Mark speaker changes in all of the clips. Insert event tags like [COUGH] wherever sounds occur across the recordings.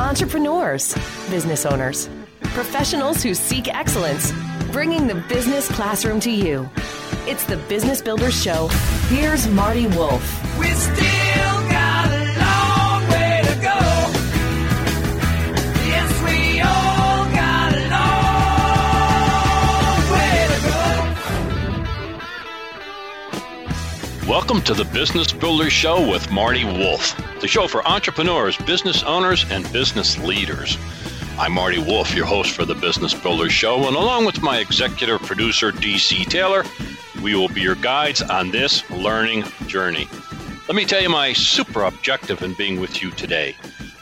Speaker 1: entrepreneurs, business owners, professionals who seek excellence, bringing the business classroom to you. It's the Business Builders Show. Here's Marty
Speaker 2: Wolff.
Speaker 3: Welcome to the Business Builders Show with Marty Wolff, the show for entrepreneurs, business owners, and business leaders. I'm Marty Wolff, your host for the Business Builders Show, and along with my executive producer, DC Taylor, we will be your guides on this learning journey. Let me tell you my super objective in being with you today.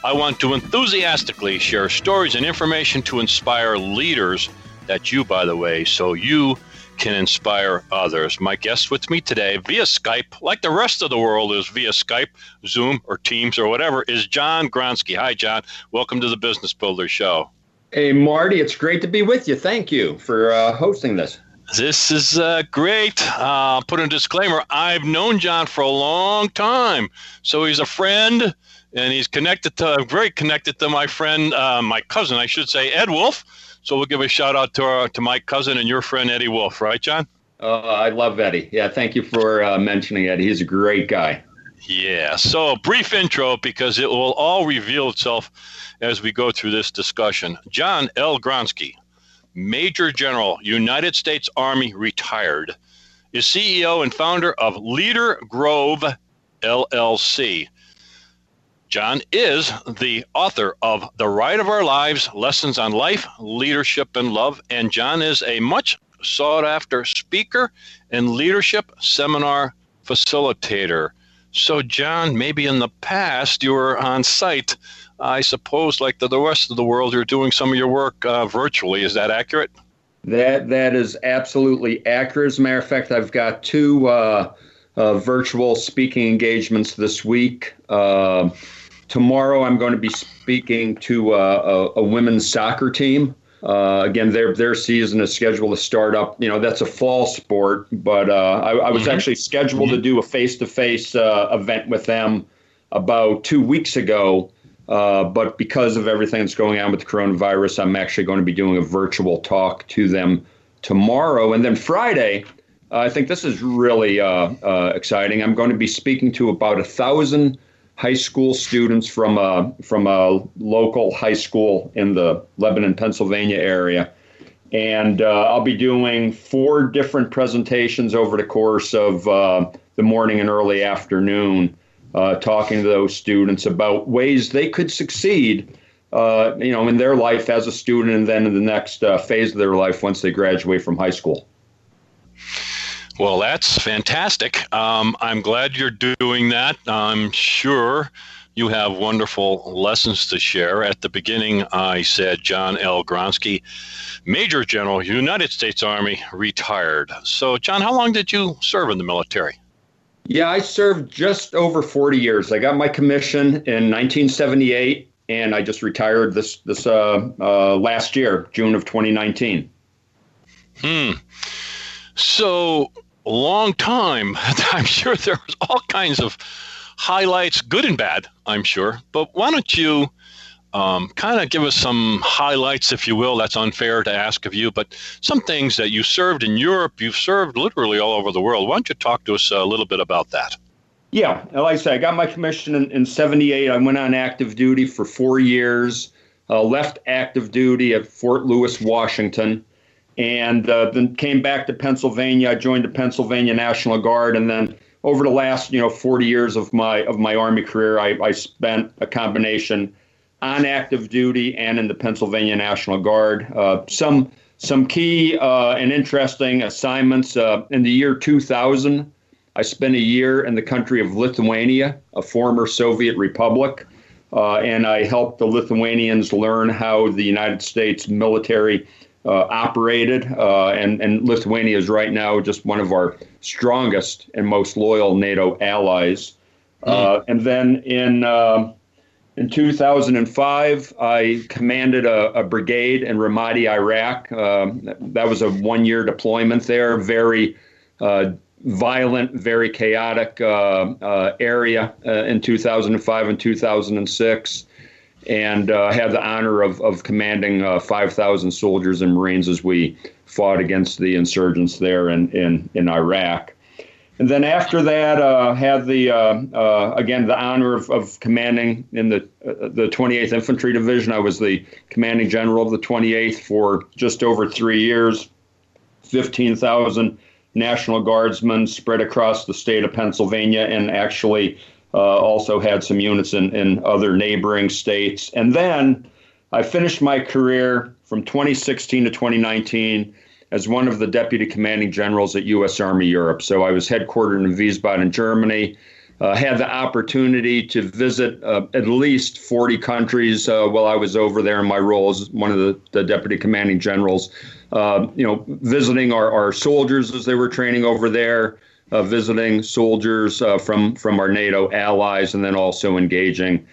Speaker 3: I want to enthusiastically share stories and information to inspire leaders that you, by the way, so you can inspire others. My guest with me today via Skype, like the rest of the world is via Skype, Zoom, or Teams, or whatever, is John Gronski. Hi, John. Welcome to the Business Builder Show.
Speaker 4: Hey, Marty, it's great to be with you. Thank you for uh, hosting this.
Speaker 3: This is uh, great. Uh, put a disclaimer I've known John for a long time. So he's a friend and he's connected to, very connected to my friend, uh, my cousin, I should say, Ed Wolf. So we'll give a shout out to, our, to my cousin and your friend, Eddie Wolf, right, John?
Speaker 4: Uh, I love Eddie. Yeah, thank you for uh, mentioning Eddie. He's a great guy.
Speaker 3: Yeah. So, brief intro because it will all reveal itself as we go through this discussion. John L. Gronski, Major General, United States Army, retired, is CEO and founder of Leader Grove LLC. John is the author of The Ride of Our Lives Lessons on Life, Leadership, and Love. And John is a much sought after speaker and leadership seminar facilitator. So, John, maybe in the past you were on site. I suppose, like the, the rest of the world, you're doing some of your work uh, virtually. Is that accurate?
Speaker 4: That that is absolutely accurate. As a matter of fact, I've got two uh, uh, virtual speaking engagements this week. Tomorrow, I'm going to be speaking to uh, a, a women's soccer team. Uh, again, their their season is scheduled to start up. You know, that's a fall sport, but uh, I, I, was mm-hmm. actually scheduled mm-hmm. to do a face to face event with them about two weeks ago. Uh, but because of everything that's going on with the coronavirus, I'm actually going to be doing a virtual talk to them tomorrow. And then Friday, I think this is really uh, uh exciting. I'm going to be speaking to about a thousand high school students from a, from a local high school in the Lebanon, Pennsylvania area. And uh, I'll be doing four different presentations over the course of the morning and early afternoon uh, talking to those students about ways they could succeed, uh, you know, in their life as a student, and then in the next uh, phase of their life once they graduate from high school.
Speaker 3: Well, that's fantastic. Um, I'm glad you're doing that. I'm sure you have wonderful lessons to share. At the beginning, I said John L. Gronski, Major General, United States Army, retired. So, John, how long did you serve in the military?
Speaker 4: Yeah, I served just over 40 years. I got my commission in 1978, and I just retired this this uh, uh, last year, June of 2019.
Speaker 3: Hmm. So long time. [LAUGHS] I'm sure there was all kinds of highlights, good and bad. I'm sure. But why don't you um, kind of give us some highlights, if you will. That's unfair to ask of you, but some things that you served in Europe, you've served literally all over the world. Why don't you talk to us a little bit about that?
Speaker 4: Yeah, like I said, I got my commission in, in 78. I went on active duty for four years, uh, left active duty at Fort Lewis, Washington, and uh, then came back to Pennsylvania. I joined the Pennsylvania National Guard, and then over the last you know 40 years of my of my Army career, I, I spent a combination on active duty and in the Pennsylvania National Guard. Uh, some some key uh, and interesting assignments uh, in the year 2000. I spent a year in the country of Lithuania, a former Soviet republic, uh, and I helped the Lithuanians learn how the United States military operated. Uh, and, and Lithuania is right now just one of our strongest and most loyal NATO allies. Mm. and then in um, in 2005, I commanded a, a brigade in Ramadi, Iraq. Uh, that was a one year deployment there, very uh, violent, very chaotic uh, uh area uh, in 2005 and 2006. And uh, had the honor of, of commanding uh, 5,000 soldiers and Marines as we fought against the insurgents there in, in, in Iraq. And then after that, uh, had the uh, uh, again the honor of, of commanding in the uh, the 28th Infantry Division. I was the commanding general of the 28th for just over three years. 15,000 National Guardsmen spread across the state of Pennsylvania, and actually also had some units in, in other neighboring states. And then I finished my career from 2016 to 2019 as one of the deputy commanding generals at U.S. Army Europe. So I was headquartered in Wiesbaden, Germany. Uh, had the opportunity to visit uh, at least 40 countries uh, while I was over there in my role as one of the, the deputy commanding generals. Uh, you know, visiting our, our soldiers as they were training over there, uh, visiting soldiers uh, from from our NATO allies, and then also engaging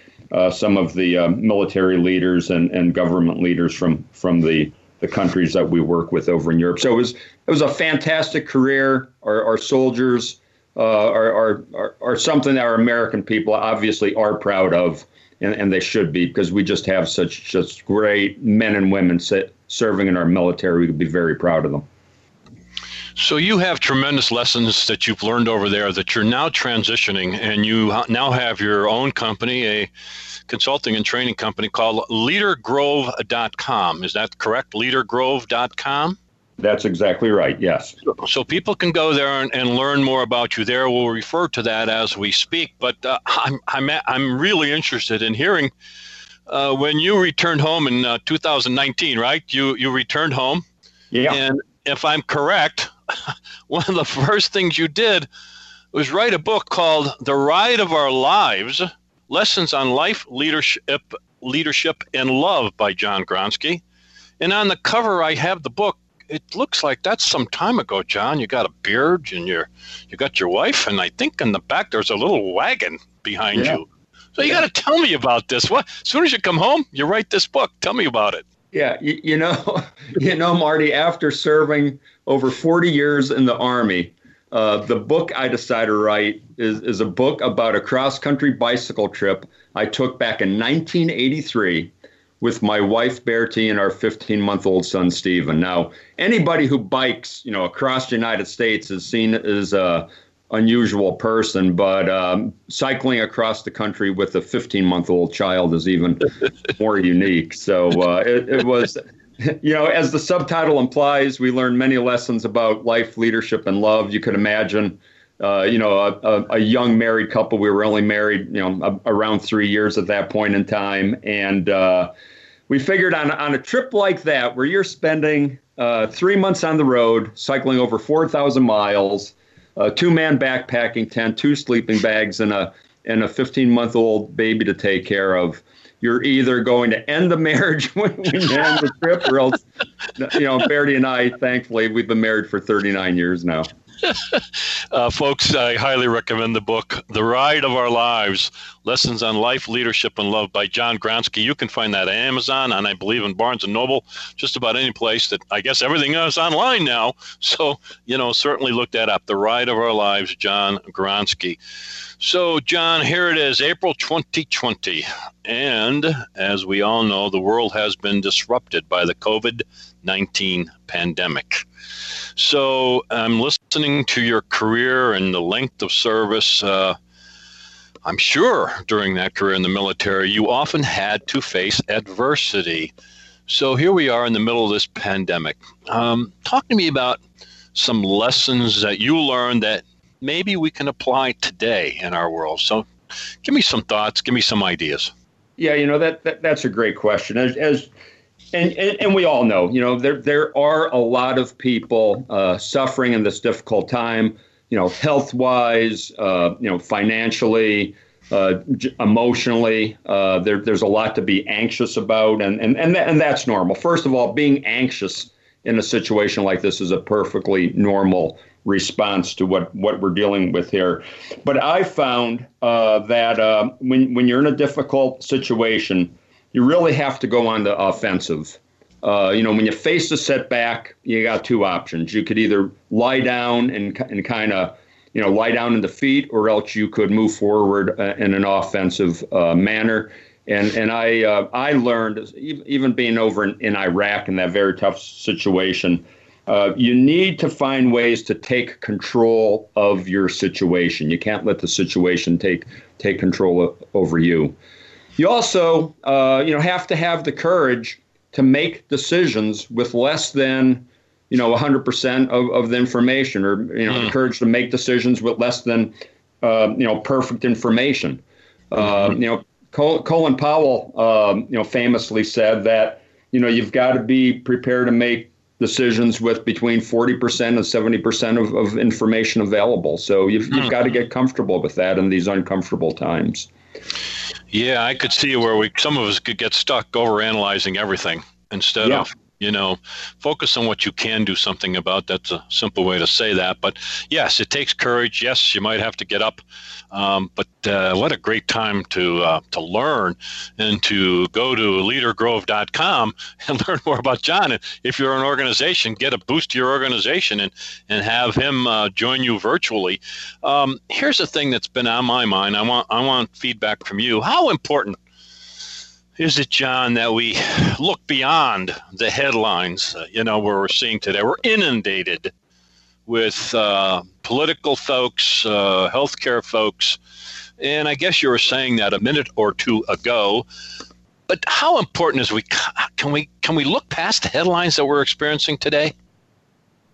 Speaker 4: some of the military leaders and, and government leaders from from the the countries that we work with over in Europe. So it was it was a fantastic career. Our, our soldiers uh, are, are, are are something that our American people obviously are proud of, and, and they should be because we just have such just great men and women sit, serving in our military. We could be very proud of them.
Speaker 3: So you have tremendous lessons that you've learned over there that you're now transitioning, and you now have your own company, a consulting and training company called leadergrove.com. Is that correct? Leadergrove.com?
Speaker 4: That's exactly right, yes.
Speaker 3: So people can go there and, and, learn more about you there. We'll refer to that as we speak. But uh, I'm, I'm, I'm really interested in hearing uh, when you returned home in uh, 2019, right? You, you returned home.
Speaker 4: Yeah.
Speaker 3: And if I'm correct, [LAUGHS] one of the first things you did was write a book called The Ride of Our Lives Lessons on Life, Leadership, Leadership, and Love by John Gronski. And on the cover, I have the book. It looks like that's some time ago, John. You got a beard and you're, you got your wife, and I think in the back there's a little wagon behind yeah. you. So you yeah. got to tell me about this. What? As soon as you come home, you write this book. Tell me about it.
Speaker 4: Yeah, you, you know, [LAUGHS] you know, Marty. After serving over 40 years in the army, uh, the book I decided to write is, is a book about a cross country bicycle trip I took back in 1983 with my wife Bertie and our 15 month old son Stephen. Now, anybody who bikes, you know, across the United States is seen as a unusual person, but um, cycling across the country with a 15 month old child is even [LAUGHS] more unique. So uh, it, it was you know, as the subtitle implies, we learned many lessons about life, leadership, and love. You could imagine, uh, you know, a, a, a, young married couple. We were only married, you know, a, around three years at that point in time, and uh, we figured on on a trip like that, where you're spending uh, three months on the road, cycling over four thousand miles, two man backpacking tent, two sleeping bags, and a and a 15 month old baby to take care of you're either going to end the marriage [LAUGHS] when, you end the trip, or else, you know, Bertie and I, thankfully, we've been married for 39 years now. [LAUGHS]
Speaker 3: uh, folks, I highly recommend the book, The Ride of Our Lives Lessons on Life, Leadership, and Love by John Gronski. You can find that at Amazon and I believe in Barnes and Noble, just about any place that I guess everything is online now. [LAUGHS] So, you know, certainly look that up. The Ride of Our Lives, John Gronski. So, John, here it is, April 2020. And as we all know, the world has been disrupted by the COVID 19 pandemic. So I'm listening to your career and the length of service. Uh, I'm sure during that career in the military, you often had to face adversity. So here we are in the middle of this pandemic. Um, talk to me about some lessons that you learned that maybe we can apply today in our world. So give me some thoughts, give me some ideas.
Speaker 4: Yeah, you know that, that that's a great question. As, as and, and, and, we all know, you know, there there are a lot of people uh, suffering in this difficult time. You know, health wise, uh, you know, financially, uh, emotionally. Uh, there, there's a lot to be anxious about, and and and, and that's normal. First of all, being anxious in a situation like this is a perfectly normal response to what what we're dealing with here. But I found uh, that uh, when when you're in a difficult situation you really have to go on the offensive. Uh, you know, when you face a setback, you got two options. You could either lie down and, and kind of, you know, lie down in defeat, or else you could move forward uh, in an offensive uh, manner. And and I uh, I learned even being over in, in Iraq in that very tough situation, uh, you need to find ways to take control of your situation. You can't let the situation take take control of, over you. You also uh, you know have to have the courage to make decisions with less than you know 100% of, of the information or you know mm. the courage to make decisions with less than uh, you know perfect information. Uh, mm-hmm. You know Colin Powell, um, you know, famously said that you know you've got to be prepared to make decisions with between 40% and 70% of, of information available. So you've, you've got to get comfortable with that in these uncomfortable times.
Speaker 3: Yeah, I could see where we some of us could get stuck over analyzing everything instead yeah. of you know focus on what you can do something about that's a simple way to say that but yes it takes courage yes you might have to get up um, but uh, what a great time to uh, to learn and to go to leadergrove.com [LAUGHS] and learn more about John. And if you're an organization, get a boost to your organization and and have him uh, join you virtually. Um, here's the thing that's been on my mind. I want I want feedback from you. How important is it, John, that we look beyond the headlines? Uh, you know, where we're seeing today, we're inundated with uh, political folks, uh, healthcare folks, and I guess you were saying that a minute or two ago. But how important is we can we can we look past the headlines that we're experiencing today?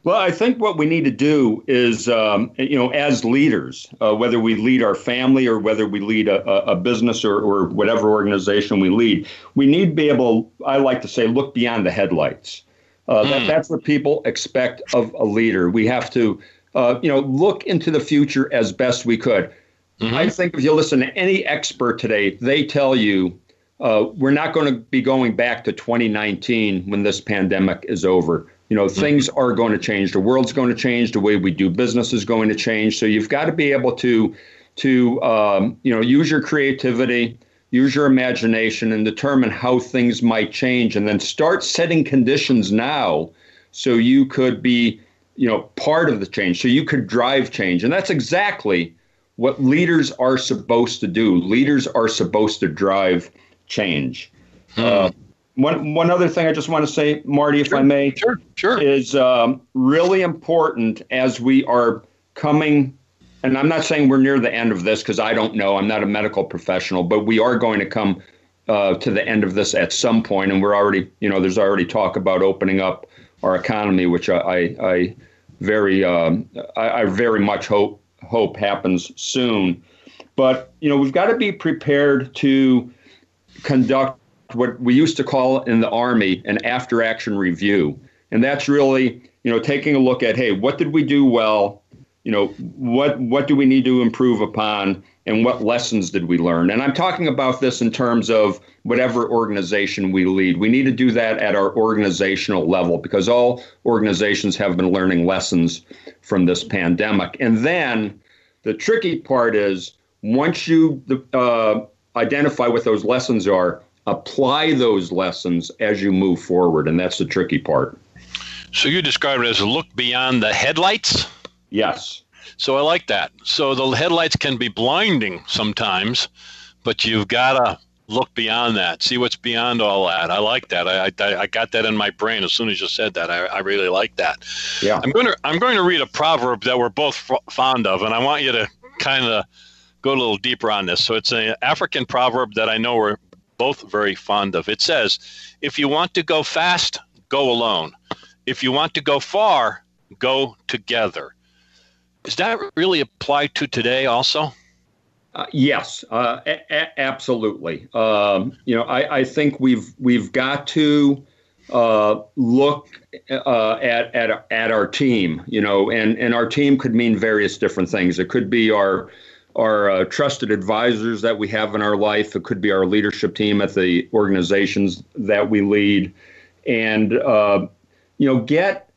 Speaker 4: Well, I think what we need to do is, um, you know, as leaders, uh, whether we lead our family or whether we lead a, a business or, or whatever organization we lead, we need to be able, I like to say, look beyond the headlights. Uh, mm. that, that's what people expect of a leader. We have to, uh, you know, look into the future as best we could. Mm-hmm. I think if you listen to any expert today, they tell you uh, we're not going to be going back to 2019 when this pandemic is over. You know, things are going to change. The world's going to change. The way we do business is going to change. So you've got to be able to to um, you know use your creativity use your imagination and determine how things might change and then start setting conditions now so you could be you know part of the change so you could drive change and that's exactly what leaders are supposed to do leaders are supposed to drive change hmm. uh, one, one other thing I just want to say, Marty, if
Speaker 3: sure,
Speaker 4: I may,
Speaker 3: sure, sure.
Speaker 4: is um, really important as we are coming and I'm not saying we're near the end of this because I don't know. I'm not a medical professional, but we are going to come uh, to the end of this at some point, and we're already, you know, there's already talk about opening up our economy, which I, I, I very, um, I, I very much hope hope happens soon. But you know, we've got to be prepared to conduct what we used to call in the Army an after action review, and that's really, you know, taking a look at, hey, what did we do well? you know what what do we need to improve upon? And what lessons did we learn? And i'm talking about this in terms of whatever organization we lead. We need to do that at our organizational level because all organizations have been learning lessons from this pandemic. And then the tricky part is once you uh, identify what those lessons are apply those lessons as you move forward and that's the tricky part
Speaker 3: so you describe it as a look beyond the headlights
Speaker 4: Yes.
Speaker 3: So I like that. So the headlights can be blinding sometimes, but you've got to look beyond that, see what's beyond all that. I like that. I, I, I got that in my brain as soon as you said that. I, I really like that.
Speaker 4: Yeah.
Speaker 3: I'm going to I'm going to read a proverb that we're both f- fond of, and I want you to kind of go a little deeper on this. So it's an African proverb that I know we're both very fond of. It says, "If you want to go fast, go alone. If you want to go far, go together." Does that really apply to today also?
Speaker 4: Uh, yes, uh, a- absolutely. Um, you know, I, I, think we've we've got to uh, look uh, at at at our team. You know, and and our team could mean various different things. It could be our our uh, trusted advisors that we have in our life. It could be our leadership team at the organizations that we lead, and uh, you know, get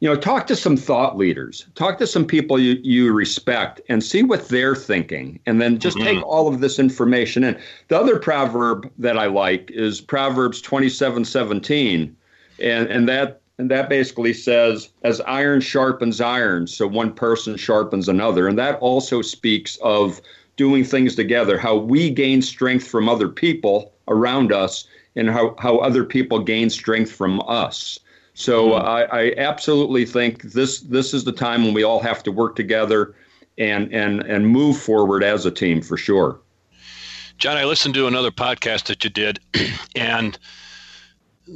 Speaker 4: you know, talk to some thought leaders, talk to some people you, you respect and see what they're thinking. And then just mm-hmm. take all of this information in. The other proverb that I like is Proverbs 27 17. And, and that and that basically says, as iron sharpens iron, so one person sharpens another. And that also speaks of doing things together, how we gain strength from other people around us and how, how other people gain strength from us. So uh, I, I absolutely think this this is the time when we all have to work together and and and move forward as a team for sure.
Speaker 3: John, I listened to another podcast that you did, [CLEARS THROAT] and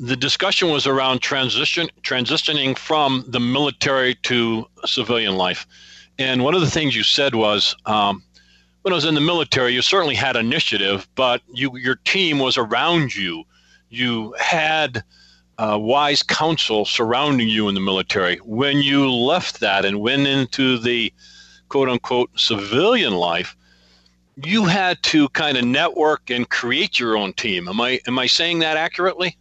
Speaker 3: the discussion was around transition transitioning from the military to civilian life. And one of the things you said was, um, when I was in the military, you certainly had initiative, but you your team was around you. You had uh, wise counsel surrounding you in the military. When you left that and went into the quote unquote civilian life, you had to kind of network and create your own team. Am I am I saying that accurately?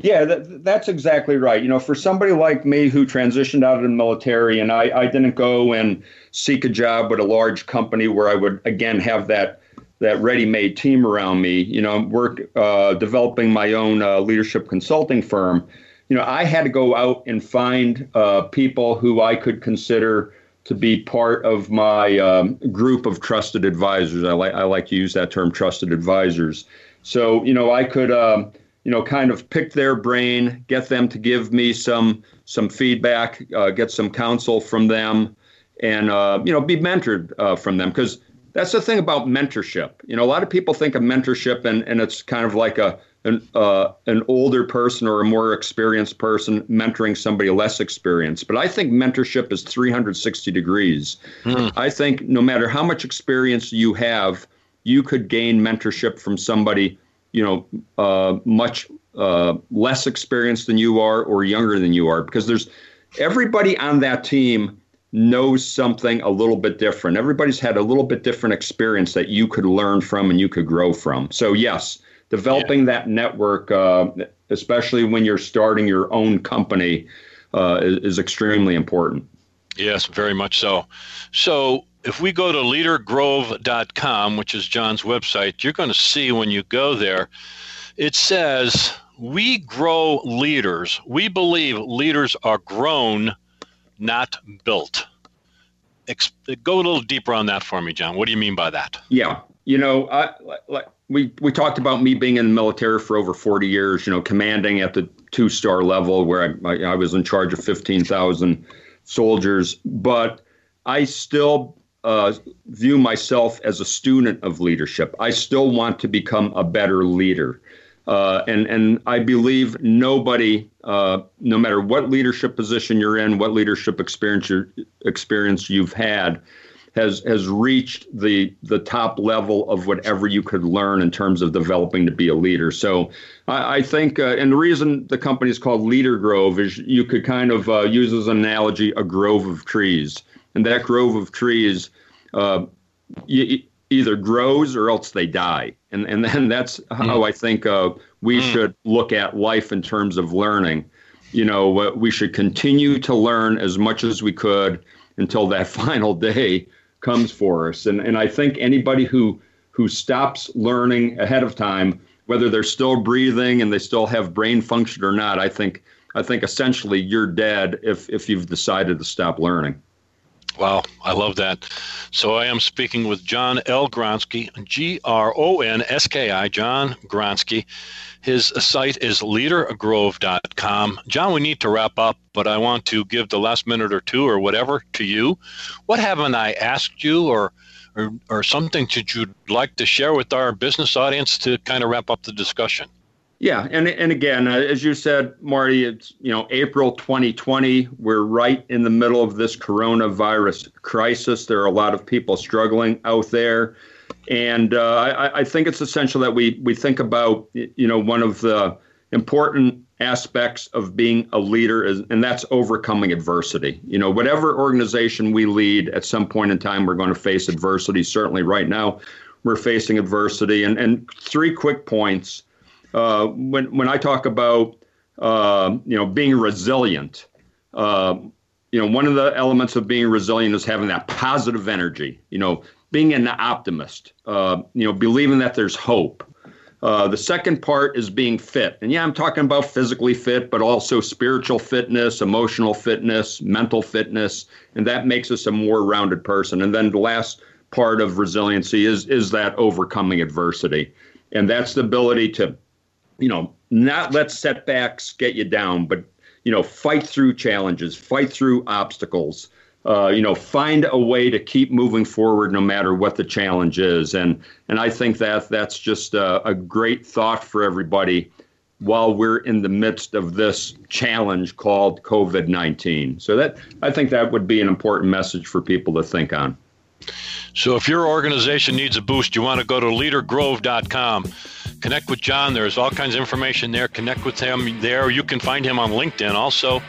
Speaker 4: Yeah, that, that's exactly right. You know, for somebody like me who transitioned out of the military and I, I didn't go and seek a job with a large company where I would again have that that ready-made team around me. You know, work uh, developing my own uh, leadership consulting firm. You know, I had to go out and find uh, people who I could consider to be part of my um, group of trusted advisors. I like I like to use that term, trusted advisors. So you know, I could. Um, you know, kind of pick their brain, get them to give me some some feedback, uh, get some counsel from them, and uh, you know, be mentored uh, from them because that's the thing about mentorship. You know, a lot of people think of mentorship and, and it's kind of like a an uh, an older person or a more experienced person mentoring somebody less experienced. But I think mentorship is 360 degrees. Mm. I think no matter how much experience you have, you could gain mentorship from somebody you know, uh, much uh, less experienced than you are or younger than you are, because there's everybody on that team knows something a little bit different. Everybody's had a little bit different experience that you could learn from and you could grow from. So yes, developing yeah. that network, uh, especially when you're starting your own company, uh, is, is extremely important.
Speaker 3: Yes, very much so. So if we go to leadergrove.com, which is John's website, you're going to see when you go there, it says, We grow leaders. We believe leaders are grown, not built. Ex- go a little deeper on that for me, John. What do you mean by that?
Speaker 4: Yeah. You know, I, like, we, we talked about me being in the military for over 40 years, you know, commanding at the two star level where I, I, I was in charge of 15,000 soldiers. But I still uh, view myself as a student of leadership. I still want to become a better leader. Uh, and, and I believe nobody, uh, no matter what leadership position you're in, what leadership experience, you experience you've had, has has reached the the top level of whatever you could learn in terms of developing to be a leader. So I, I think, uh, and the reason the company is called Leader Grove is you could kind of uh, use as an analogy a grove of trees and that grove of trees uh, either grows or else they die. And and then that's how. I think uh, we mm. should look at life in terms of learning. You know, we should continue to learn as much as we could until that [LAUGHS] final day comes for us. And and I think anybody who who stops learning ahead of time, whether they're still breathing and they still have brain function or not, I think I think essentially you're dead if if you've decided to stop learning.
Speaker 3: Wow, I love that. So I am speaking with John L. Gronski, G R O N S K I, John Gronski. His site is leadergrove.com. John, we need to wrap up, but I want to give the last minute or two or whatever to you. What haven't I asked you or or, or something that you'd like to share with our business audience to kind of wrap up the discussion?
Speaker 4: Yeah, and and again, uh, as you said, Marty, it's you know April 2020. We're right in the middle of this coronavirus crisis. There are a lot of people struggling out there, and uh, I, I think it's essential that we we think about you know one of the important aspects of being a leader is, and that's overcoming adversity. You know, whatever organization we lead, at some point in time, we're going to face adversity. Certainly, right now, we're facing adversity. And and three quick points uh, when when I talk about uh, you know being resilient, uh, you know one of the elements of being resilient is having that positive energy. You know, being an optimist. Uh, you know, believing that there's hope. Uh, the second part is being fit, and yeah, I'm talking about physically fit, but also spiritual fitness, emotional fitness, mental fitness, and that makes us a more rounded person. And then the last part of resiliency is is that overcoming adversity, and that's the ability to you know, not let setbacks get you down, but you know, fight through challenges, fight through obstacles. Uh, you know, find a way to keep moving forward no matter what the challenge is, and and I think that that's just a, a great thought for everybody while we're in the midst of this challenge called COVID nineteen. So that I think that would be an important message for people to think on.
Speaker 3: So if your organization needs a boost, you want to go to leadergrove.com. Connect with John. There's all kinds of information there. Connect with him there. You can find him on LinkedIn also.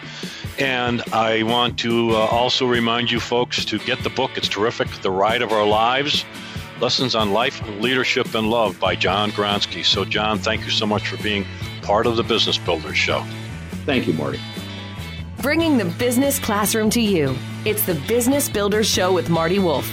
Speaker 3: And I want to uh, also remind you folks to get the book. It's terrific. The Ride of Our Lives Lessons on Life, Leadership, and Love by John Gronski. So, John, thank you so much for being part of the Business Builders Show.
Speaker 4: Thank you, Marty.
Speaker 1: Bringing the business classroom to you. It's the Business Builders Show with Marty Wolff.